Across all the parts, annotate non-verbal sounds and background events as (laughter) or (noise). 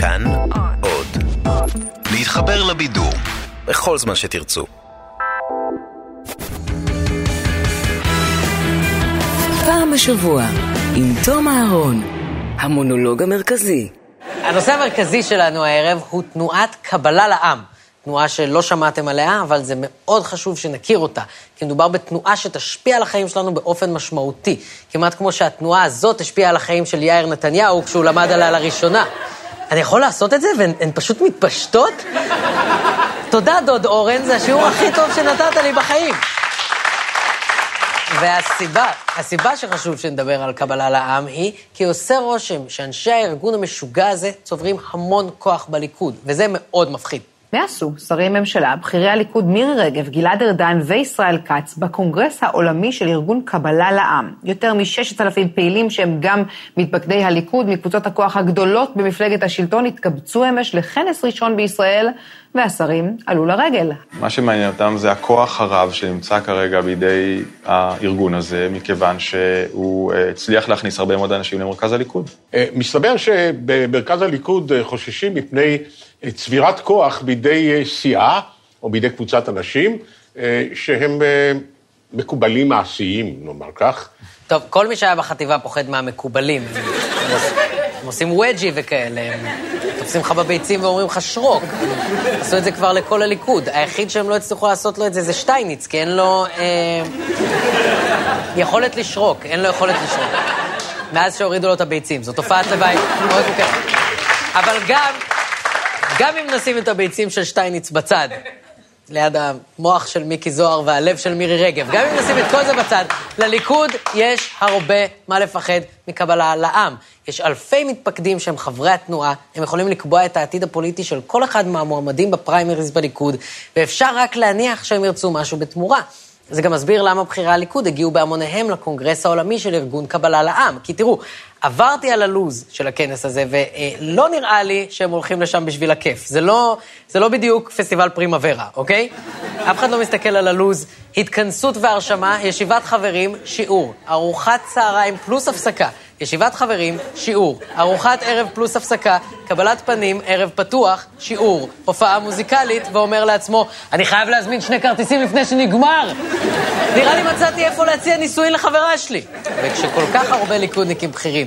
כאן עוד. להתחבר לבידור בכל זמן שתרצו. פעם בשבוע, עם תום אהרון, המונולוג המרכזי. הנושא המרכזי שלנו הערב הוא תנועת קבלה לעם. תנועה שלא שמעתם עליה, אבל זה מאוד חשוב שנכיר אותה. כי מדובר בתנועה שתשפיע על החיים שלנו באופן משמעותי. כמעט כמו שהתנועה הזאת השפיעה על החיים של יאיר נתניהו כשהוא למד עליה לראשונה. אני יכול לעשות את זה והן פשוט מתפשטות? תודה, דוד אורן, זה השיעור הכי טוב שנתת לי בחיים. והסיבה, הסיבה שחשוב שנדבר על קבלה לעם היא כי עושה רושם שאנשי הארגון המשוגע הזה צוברים המון כוח בליכוד, וזה מאוד מפחיד. מה עשו שרי ממשלה, בכירי הליכוד מירי רגב, גלעד ארדן וישראל כץ בקונגרס העולמי של ארגון קבלה לעם? יותר מ-6,000 פעילים שהם גם מתפקדי הליכוד מקבוצות הכוח הגדולות במפלגת השלטון התקבצו אמש לכנס ראשון בישראל, והשרים עלו לרגל. מה שמעניין אותם זה הכוח הרב שנמצא כרגע בידי הארגון הזה, מכיוון שהוא אה, הצליח להכניס הרבה מאוד אנשים למרכז הליכוד. אה, מסתבר שבמרכז הליכוד אה, חוששים מפני צבירת כוח בידי סיעה או בידי קבוצת אנשים שהם מקובלים מעשיים, נאמר כך. טוב, כל מי שהיה בחטיבה פוחד מהמקובלים. הם עושים וג'י וכאלה, הם תופסים לך בביצים ואומרים לך שרוק. עשו את זה כבר לכל הליכוד. היחיד שהם לא הצליחו לעשות לו את זה זה שטייניץ, כי אין לו אה, יכולת לשרוק, אין לו יכולת לשרוק. מאז שהורידו לו את הביצים. זו תופעת לוואי מאוד מוכרת. אבל גם, גם אם נשים את הביצים של שטייניץ בצד, ליד המוח של מיקי זוהר והלב של מירי רגב. גם אם נשים את כל זה בצד, לליכוד יש הרבה מה לפחד מקבלה לעם. יש אלפי מתפקדים שהם חברי התנועה, הם יכולים לקבוע את העתיד הפוליטי של כל אחד מהמועמדים בפריימריז בליכוד, ואפשר רק להניח שהם ירצו משהו בתמורה. זה גם מסביר למה בכירי הליכוד הגיעו בהמוניהם לקונגרס העולמי של ארגון קבלה לעם. כי תראו, עברתי על הלוז של הכנס הזה, ולא נראה לי שהם הולכים לשם בשביל הכיף. זה לא, זה לא בדיוק פסטיבל פרימה-ורה, אוקיי? אף אחד לא מסתכל על הלוז. התכנסות והרשמה, ישיבת חברים, שיעור, ארוחת צהריים פלוס הפסקה. ישיבת חברים, שיעור, ארוחת ערב פלוס הפסקה, קבלת פנים, ערב פתוח, שיעור, הופעה מוזיקלית, ואומר לעצמו, אני חייב להזמין שני כרטיסים לפני שנגמר! נראה לי מצאתי איפה להציע נישואין לחברה שלי. וכשכל כך הרבה ליכודניקים בכירים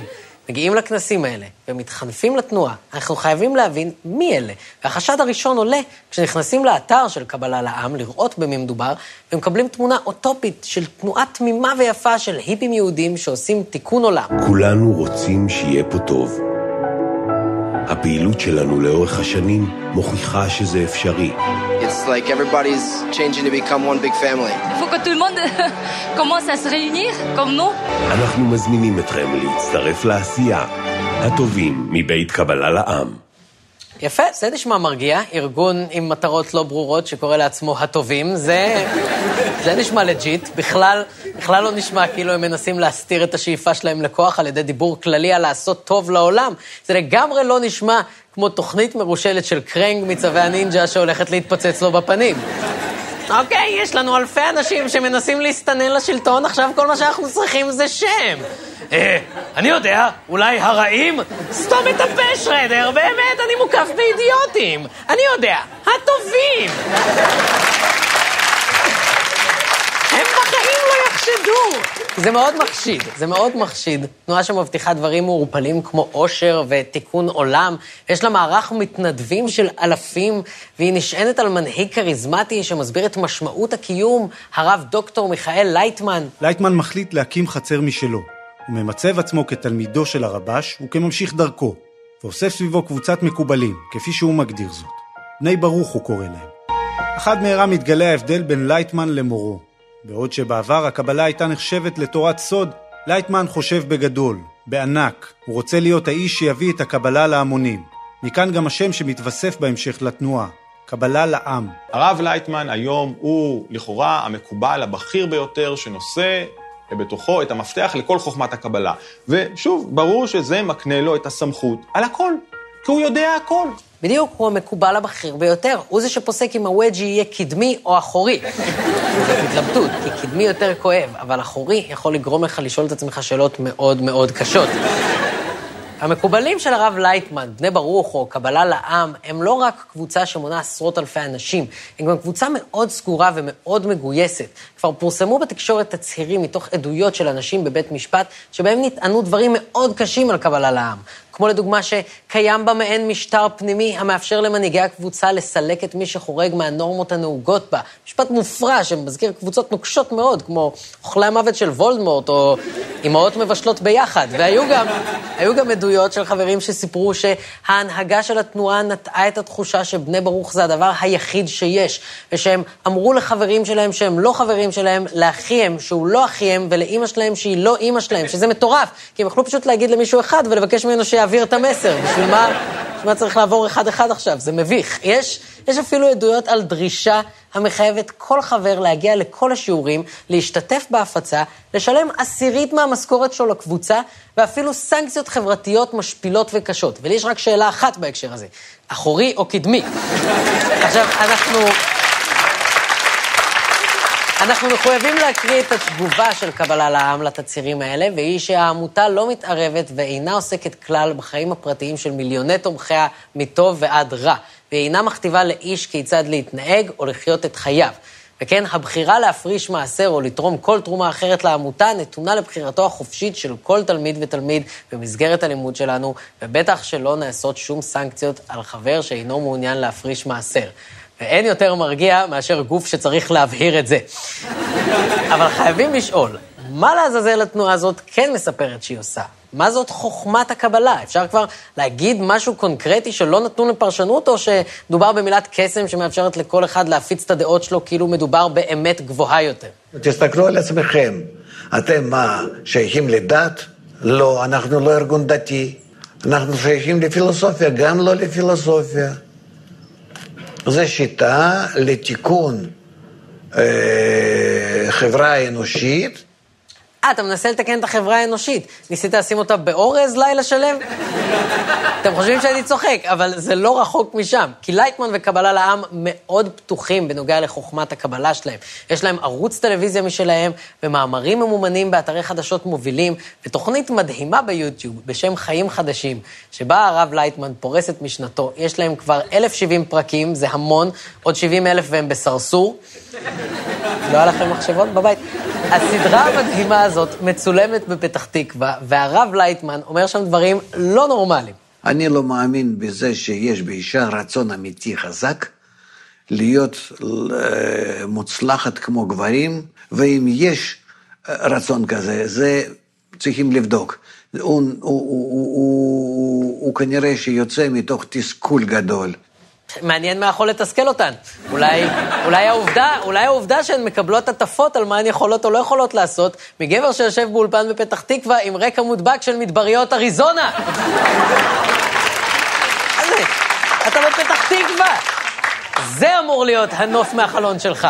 מגיעים לכנסים האלה ומתחנפים לתנועה, אנחנו חייבים להבין מי אלה. והחשד הראשון עולה כשנכנסים לאתר של קבלה לעם, לראות במי מדובר, ומקבלים תמונה אוטופית של תנועה תמימה ויפה של היפים יהודים שעושים תיקון עולם. כולנו רוצים שיהיה פה טוב. הפעילות שלנו לאורך השנים מוכיחה שזה אפשרי. It's like everybody's changing to become one big family. Il faut que tout le monde (laughs) commence à se réunir comme nous. אנחנו מזמינים אתכם להצטרף לעשייה. הטובים מבית קבלה לעם. יפה, זה נשמע מרגיע. ארגון עם מטרות לא ברורות שקורא לעצמו הטובים, זה, זה נשמע legit. בכלל, בכלל לא נשמע כאילו הם מנסים להסתיר את השאיפה שלהם לכוח על ידי דיבור כללי על לעשות טוב לעולם. זה לגמרי לא נשמע כמו תוכנית מרושלת של קרנג מצבי הנינג'ה שהולכת להתפוצץ לו בפנים. אוקיי, יש לנו אלפי אנשים שמנסים להסתנן לשלטון, עכשיו כל מה שאנחנו צריכים זה שם. אה, אני יודע, אולי הרעים? סתום את הפה, שרדר, באמת, אני מוקף באידיוטים. אני יודע, הטובים. הם בחיים לא יחשדו. זה מאוד מחשיד, זה מאוד מחשיד. תנועה שמבטיחה דברים מעורפלים כמו עושר ותיקון עולם. יש לה מערך מתנדבים של אלפים, והיא נשענת על מנהיג כריזמטי שמסביר את משמעות הקיום, הרב דוקטור מיכאל לייטמן. לייטמן מחליט להקים חצר משלו. הוא ממצב עצמו כתלמידו של הרבש וכממשיך דרכו, ואוסף סביבו קבוצת מקובלים, כפי שהוא מגדיר זאת. בני ברוך הוא קורא להם. עד מהרה מתגלה ההבדל בין לייטמן למורו. בעוד שבעבר הקבלה הייתה נחשבת לתורת סוד, לייטמן חושב בגדול, בענק. הוא רוצה להיות האיש שיביא את הקבלה להמונים. מכאן גם השם שמתווסף בהמשך לתנועה, קבלה לעם. הרב לייטמן היום הוא לכאורה המקובל הבכיר ביותר שנושא בתוכו את המפתח לכל חוכמת הקבלה. ושוב, ברור שזה מקנה לו את הסמכות על הכל, כי הוא יודע הכל. בדיוק, הוא המקובל הבכיר ביותר. הוא זה שפוסק אם הווג'י יהיה קדמי או אחורי. זאת התלבטות, כי קדמי יותר כואב, אבל אחורי יכול לגרום לך לשאול את עצמך שאלות מאוד מאוד קשות. המקובלים של הרב לייטמן, בני ברוך או קבלה לעם, הם לא רק קבוצה שמונה עשרות אלפי אנשים, הם גם קבוצה מאוד סגורה ומאוד מגויסת. כבר פורסמו בתקשורת תצהירים מתוך עדויות של אנשים בבית משפט, שבהם נטענו דברים מאוד קשים על קבלה לעם. כמו לדוגמה שקיים בה מעין משטר פנימי המאפשר למנהיגי הקבוצה לסלק את מי שחורג מהנורמות הנהוגות בה. משפט מופרע שמזכיר קבוצות נוקשות מאוד, כמו אוכלי המוות של וולדמורט, או אמהות מבשלות ביחד. והיו גם, גם עדויות של חברים שסיפרו שההנהגה של התנועה נטעה את התחושה שבני ברוך זה הדבר היחיד שיש, ושהם אמרו לחברים שלהם שהם לא חברים שלהם, לאחיהם שהוא לא אחיהם, ולאימא שלהם שהיא לא אימא שלהם, שזה מטורף, כי הם יכלו פשוט להגיד למישהו אחד ולבקש ממנו שיעביר את המסר. בשביל מה, בשביל מה צריך לעבור אחד-אחד עכשיו? זה מביך. יש, יש אפילו עדויות על דרישה המחייבת כל חבר להגיע לכל השיעורים, להשתתף בהפצה, לשלם עשירית מהמשכורת שלו לקבוצה, ואפילו סנקציות חברתיות משפילות וקשות. ולי יש רק שאלה אחת בהקשר הזה, אחורי או קדמי? עכשיו, אנחנו... אנחנו מחויבים להקריא את התגובה של קבלה לעם לתצהירים האלה, והיא שהעמותה לא מתערבת ואינה עוסקת כלל בחיים הפרטיים של מיליוני תומכיה מטוב ועד רע, והיא אינה מכתיבה לאיש כיצד להתנהג או לחיות את חייו. וכן, הבחירה להפריש מעשר או לתרום כל תרומה אחרת לעמותה נתונה לבחירתו החופשית של כל תלמיד ותלמיד במסגרת הלימוד שלנו, ובטח שלא נעשות שום סנקציות על חבר שאינו מעוניין להפריש מעשר. ואין יותר מרגיע מאשר גוף שצריך להבהיר את זה. אבל חייבים לשאול, מה לעזאזל התנועה הזאת כן מספרת שהיא עושה? מה זאת חוכמת הקבלה? אפשר כבר להגיד משהו קונקרטי שלא נתון לפרשנות, או שדובר במילת קסם שמאפשרת לכל אחד להפיץ את הדעות שלו כאילו מדובר באמת גבוהה יותר? תסתכלו על עצמכם. אתם מה, שייכים לדת? לא, אנחנו לא ארגון דתי. אנחנו שייכים לפילוסופיה, גם לא לפילוסופיה. זו שיטה לתיקון אה, חברה אנושית. אה, אתה מנסה לתקן את החברה האנושית. ניסית לשים אותה באורז לילה שלם? אתם חושבים שאני צוחק, אבל זה לא רחוק משם. כי לייטמן וקבלה לעם מאוד פתוחים בנוגע לחוכמת הקבלה שלהם. יש להם ערוץ טלוויזיה משלהם, ומאמרים ממומנים באתרי חדשות מובילים, ותוכנית מדהימה ביוטיוב בשם חיים חדשים, שבה הרב לייטמן פורס את משנתו. יש להם כבר 1,070 פרקים, זה המון, עוד 70 אלף והם בסרסור. לא היה לכם מחשבות בבית? הסדרה המדהימה הזאת מצולמת בפתח תקווה, והרב לייטמן אומר שם דברים לא נורמליים. אני לא מאמין בזה שיש באישה רצון אמיתי חזק להיות אה, מוצלחת כמו גברים, ואם יש אה, רצון כזה, זה צריכים לבדוק. הוא, הוא, הוא, הוא, הוא, הוא כנראה שיוצא מתוך תסכול גדול. מעניין מה יכול לתסכל אותן. אולי, אולי, העובדה, אולי העובדה שהן מקבלות הטפות על מה הן יכולות או לא יכולות לעשות, מגבר שיושב באולפן בפתח תקווה עם רקע מודבק של מדבריות אריזונה. אתה בפתח תקווה. זה אמור להיות הנוף מהחלון שלך.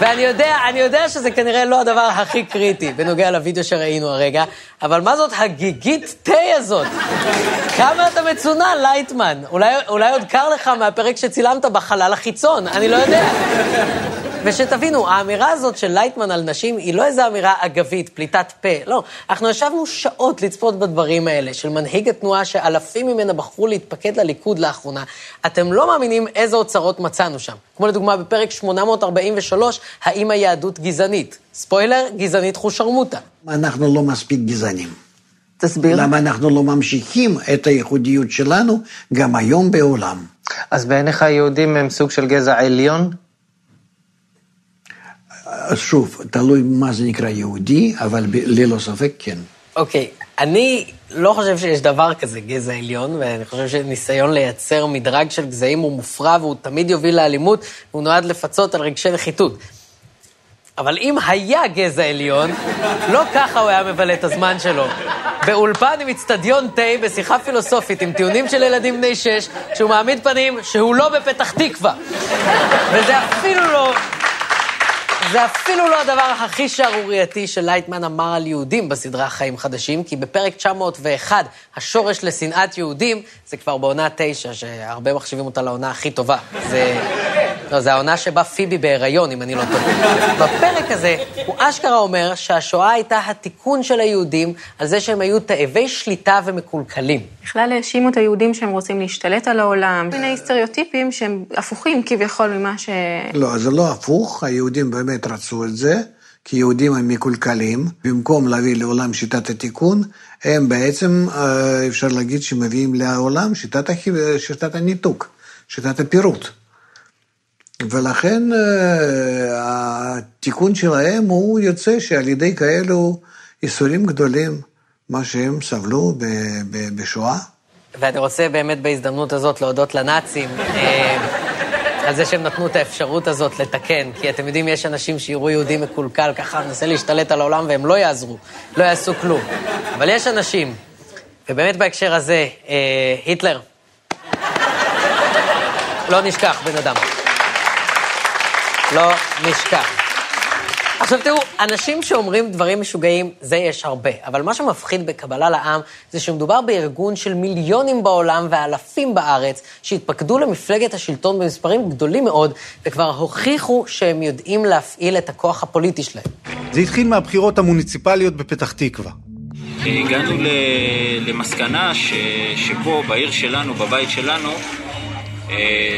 ואני יודע, אני יודע שזה כנראה לא הדבר הכי קריטי בנוגע לוידאו שראינו הרגע, אבל מה זאת הגיגית תה הזאת? כמה אתה מצונן, לייטמן? אולי, אולי עוד קר לך מהפרק שצילמת בחלל החיצון, אני לא יודע. ושתבינו, האמירה הזאת של לייטמן על נשים היא לא איזו אמירה אגבית, פליטת פה. לא, אנחנו ישבנו שעות לצפות בדברים האלה, של מנהיג התנועה שאלפים ממנה בחרו להתפקד לליכוד לאחרונה. אתם לא מאמינים איזה אוצרות מצאנו שם. כמו לדוגמה בפרק 843, האם היהדות גזענית? ספוילר, גזענית חושרמוטה. אנחנו לא מספיק גזענים. תסביר. למה אנחנו לא ממשיכים את הייחודיות שלנו גם היום בעולם. אז בעיניך היהודים הם סוג של גזע עליון? שוב, תלוי מה זה נקרא יהודי, אבל ללא ספק כן. אוקיי, okay. אני לא חושב שיש דבר כזה גזע עליון, ואני חושב שניסיון לייצר מדרג של גזעים הוא מופרע והוא תמיד יוביל לאלימות, והוא נועד לפצות על רגשי נחיתות. אבל אם היה גזע עליון, לא ככה הוא היה מבלה את הזמן שלו. באולפן עם אצטדיון תה, בשיחה פילוסופית עם טיעונים של ילדים בני שש, שהוא מעמיד פנים שהוא לא בפתח תקווה. וזה אפילו לא זה אפילו לא הדבר הכי שערורייתי שלייטמן אמר על יהודים בסדרה חיים חדשים, כי בפרק 901, השורש לשנאת יהודים, זה כבר בעונה תשע, שהרבה מחשיבים אותה לעונה הכי טובה. זה, לא, זו העונה שבה פיבי בהיריון, אם אני לא טועה. בפרק הזה, הוא אשכרה אומר שהשואה הייתה התיקון של היהודים על זה שהם היו תאבי שליטה ומקולקלים. בכלל האשימו את היהודים שהם רוצים להשתלט על העולם, מיני סטריאוטיפים שהם הפוכים כביכול ממה ש... לא, זה לא הפוך, היהודים באמת רצו את זה. כי יהודים הם מקולקלים, במקום להביא לעולם שיטת התיקון, הם בעצם, אה, אפשר להגיד שמביאים לעולם שיטת, שיטת הניתוק, שיטת הפירוט. ולכן אה, התיקון שלהם הוא יוצא שעל ידי כאלו איסורים גדולים, מה שהם סבלו בשואה. ואני רוצה באמת בהזדמנות הזאת להודות לנאצים. על זה שהם נתנו את האפשרות הזאת לתקן, כי אתם יודעים, יש אנשים שיראו יהודי מקולקל, ככה מנסה להשתלט על העולם והם לא יעזרו, לא יעשו כלום. אבל יש אנשים, ובאמת בהקשר הזה, אה, היטלר, לא נשכח בן אדם. לא נשכח. עכשיו תראו, אנשים שאומרים דברים משוגעים, זה יש הרבה. אבל מה שמפחיד בקבלה לעם, זה שמדובר בארגון של מיליונים בעולם ואלפים בארץ, שהתפקדו למפלגת השלטון במספרים גדולים מאוד, וכבר הוכיחו שהם יודעים להפעיל את הכוח הפוליטי שלהם. זה התחיל מהבחירות המוניציפליות בפתח תקווה. הגענו למסקנה ש... שפה, בעיר שלנו, בבית שלנו,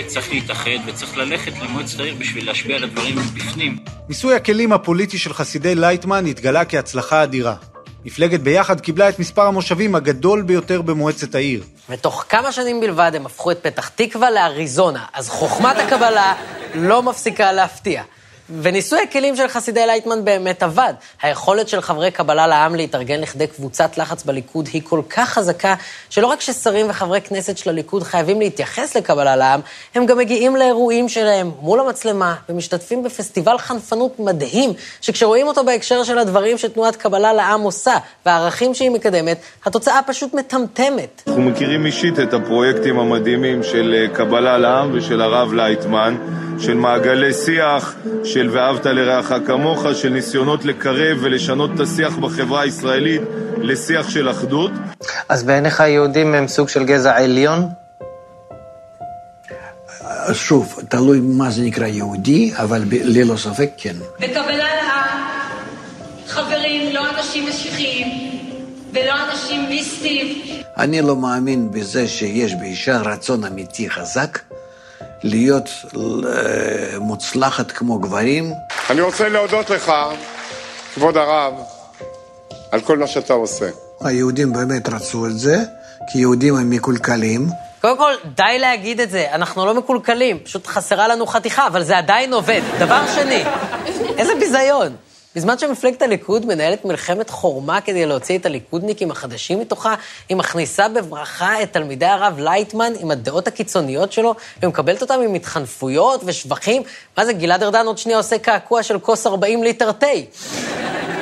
צריך להתאחד וצריך ללכת למועצת העיר בשביל להשפיע על הדברים בפנים. ניסוי הכלים הפוליטי של חסידי לייטמן התגלה כהצלחה אדירה. מפלגת ביחד קיבלה את מספר המושבים הגדול ביותר במועצת העיר. ותוך כמה שנים בלבד הם הפכו את פתח תקווה לאריזונה, אז חוכמת הקבלה לא מפסיקה להפתיע. וניסוי הכלים של חסידי לייטמן באמת עבד. היכולת של חברי קבלה לעם להתארגן לכדי קבוצת לחץ בליכוד היא כל כך חזקה, שלא רק ששרים וחברי כנסת של הליכוד חייבים להתייחס לקבלה לעם, הם גם מגיעים לאירועים שלהם מול המצלמה, ומשתתפים בפסטיבל חנפנות מדהים, שכשרואים אותו בהקשר של הדברים שתנועת קבלה לעם עושה, והערכים שהיא מקדמת, התוצאה פשוט מטמטמת. אנחנו מכירים אישית את הפרויקטים המדהימים של אה, קבלה לעם ושל הרב לייטמן. של מעגלי שיח, של ואהבת לרעך כמוך, של ניסיונות לקרב ולשנות את השיח בחברה הישראלית לשיח של אחדות. אז בעיניך יהודים הם סוג של גזע עליון? שוב, תלוי מה זה נקרא יהודי, אבל ללא ספק כן. בקבלה לעם, חברים, לא אנשים משיחיים ולא אנשים מיסטיים. אני לא מאמין בזה שיש באישה רצון אמיתי חזק. להיות אה, מוצלחת כמו גברים. אני רוצה להודות לך, כבוד הרב, על כל מה שאתה עושה. היהודים באמת רצו את זה, כי יהודים הם מקולקלים. קודם כל, די להגיד את זה, אנחנו לא מקולקלים, פשוט חסרה לנו חתיכה, אבל זה עדיין עובד. דבר שני, איזה ביזיון. בזמן שמפלגת הליכוד מנהלת מלחמת חורמה כדי להוציא את הליכודניקים החדשים מתוכה, היא מכניסה בברכה את תלמידי הרב לייטמן עם הדעות הקיצוניות שלו, ומקבלת אותם עם התחנפויות ושבחים. מה זה, גלעד ארדן עוד שנייה עושה קעקוע של כוס 40 ליטר תה.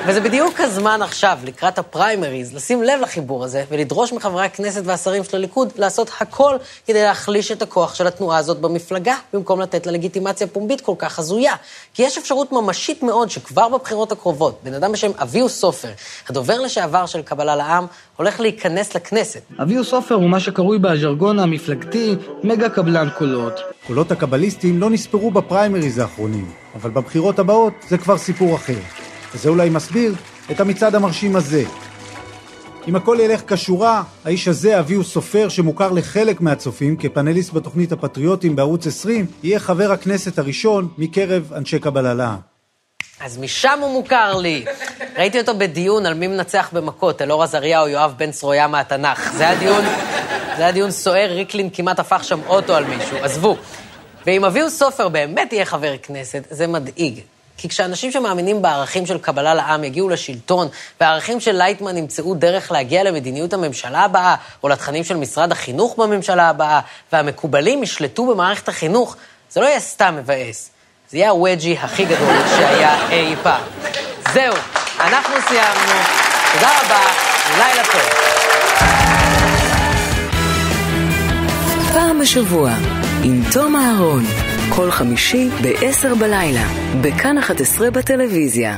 וזה בדיוק הזמן עכשיו, לקראת הפריימריז, לשים לב לחיבור הזה ולדרוש מחברי הכנסת והשרים של הליכוד לעשות הכל כדי להחליש את הכוח של התנועה הזאת במפלגה, במקום לתת לה לגיטימציה פומבית כל כך הזויה. כי יש אפשרות ממשית מאוד שכבר בבחירות הקרובות, בן אדם בשם אביהו סופר, הדובר לשעבר של קבלה לעם, הולך להיכנס לכנסת. אביהו סופר הוא מה שקרוי בז'רגון המפלגתי מגה קבלן קולות. קולות הקבליסטים לא נספרו בפריימריז האחרונים, אבל בבחירות הבאות זה כבר סיפור אחר. וזה אולי מסביר את המצעד המרשים הזה. אם הכל ילך כשורה, האיש הזה, אביהו סופר, שמוכר לחלק מהצופים כפאנליסט בתוכנית הפטריוטים בערוץ 20, יהיה חבר הכנסת הראשון מקרב אנשי קבללה. אז משם הוא מוכר לי. ראיתי אותו בדיון על מי מנצח במכות, אלאור עזריה או יואב בן צרויה מהתנ"ך. זה היה דיון, זה היה דיון סוער, ריקלין כמעט הפך שם אוטו על מישהו, עזבו. ואם אביהו סופר באמת יהיה חבר כנסת, זה מדאיג. כי כשאנשים שמאמינים בערכים של קבלה לעם יגיעו לשלטון, והערכים של לייטמן ימצאו דרך להגיע למדיניות הממשלה הבאה, או לתכנים של משרד החינוך בממשלה הבאה, והמקובלים ישלטו במערכת החינוך, זה לא יהיה סתם מבאס. זה יהיה הווג'י הכי גדול שהיה אי פעם. זהו, אנחנו סיימנו. תודה רבה, לילה טוב. פעם בשבוע, עם תום אהרון. כל חמישי ב-10 בלילה, בכאן 11 בטלוויזיה.